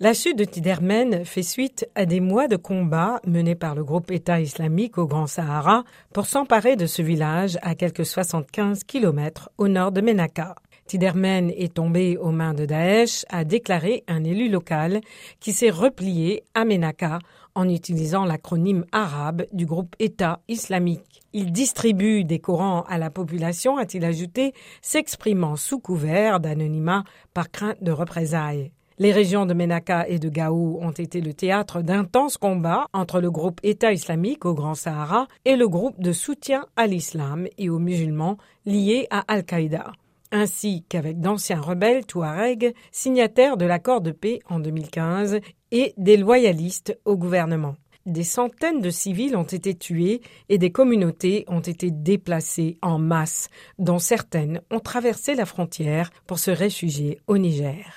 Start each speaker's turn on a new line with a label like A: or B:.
A: La chute de Tidermen fait suite à des mois de combats menés par le groupe État islamique au Grand Sahara pour s'emparer de ce village à quelques 75 km au nord de Menaka. Tidermen est tombé aux mains de Daesh, a déclaré un élu local qui s'est replié à Menaka en utilisant l'acronyme arabe du groupe État islamique. Il distribue des Corans à la population, a-t-il ajouté, s'exprimant sous couvert d'anonymat par crainte de représailles. Les régions de Menaka et de Gao ont été le théâtre d'intenses combats entre le groupe État islamique au Grand Sahara et le groupe de soutien à l'islam et aux musulmans liés à Al-Qaïda ainsi qu'avec d'anciens rebelles touaregs signataires de l'accord de paix en 2015 et des loyalistes au gouvernement. Des centaines de civils ont été tués et des communautés ont été déplacées en masse, dont certaines ont traversé la frontière pour se réfugier au Niger.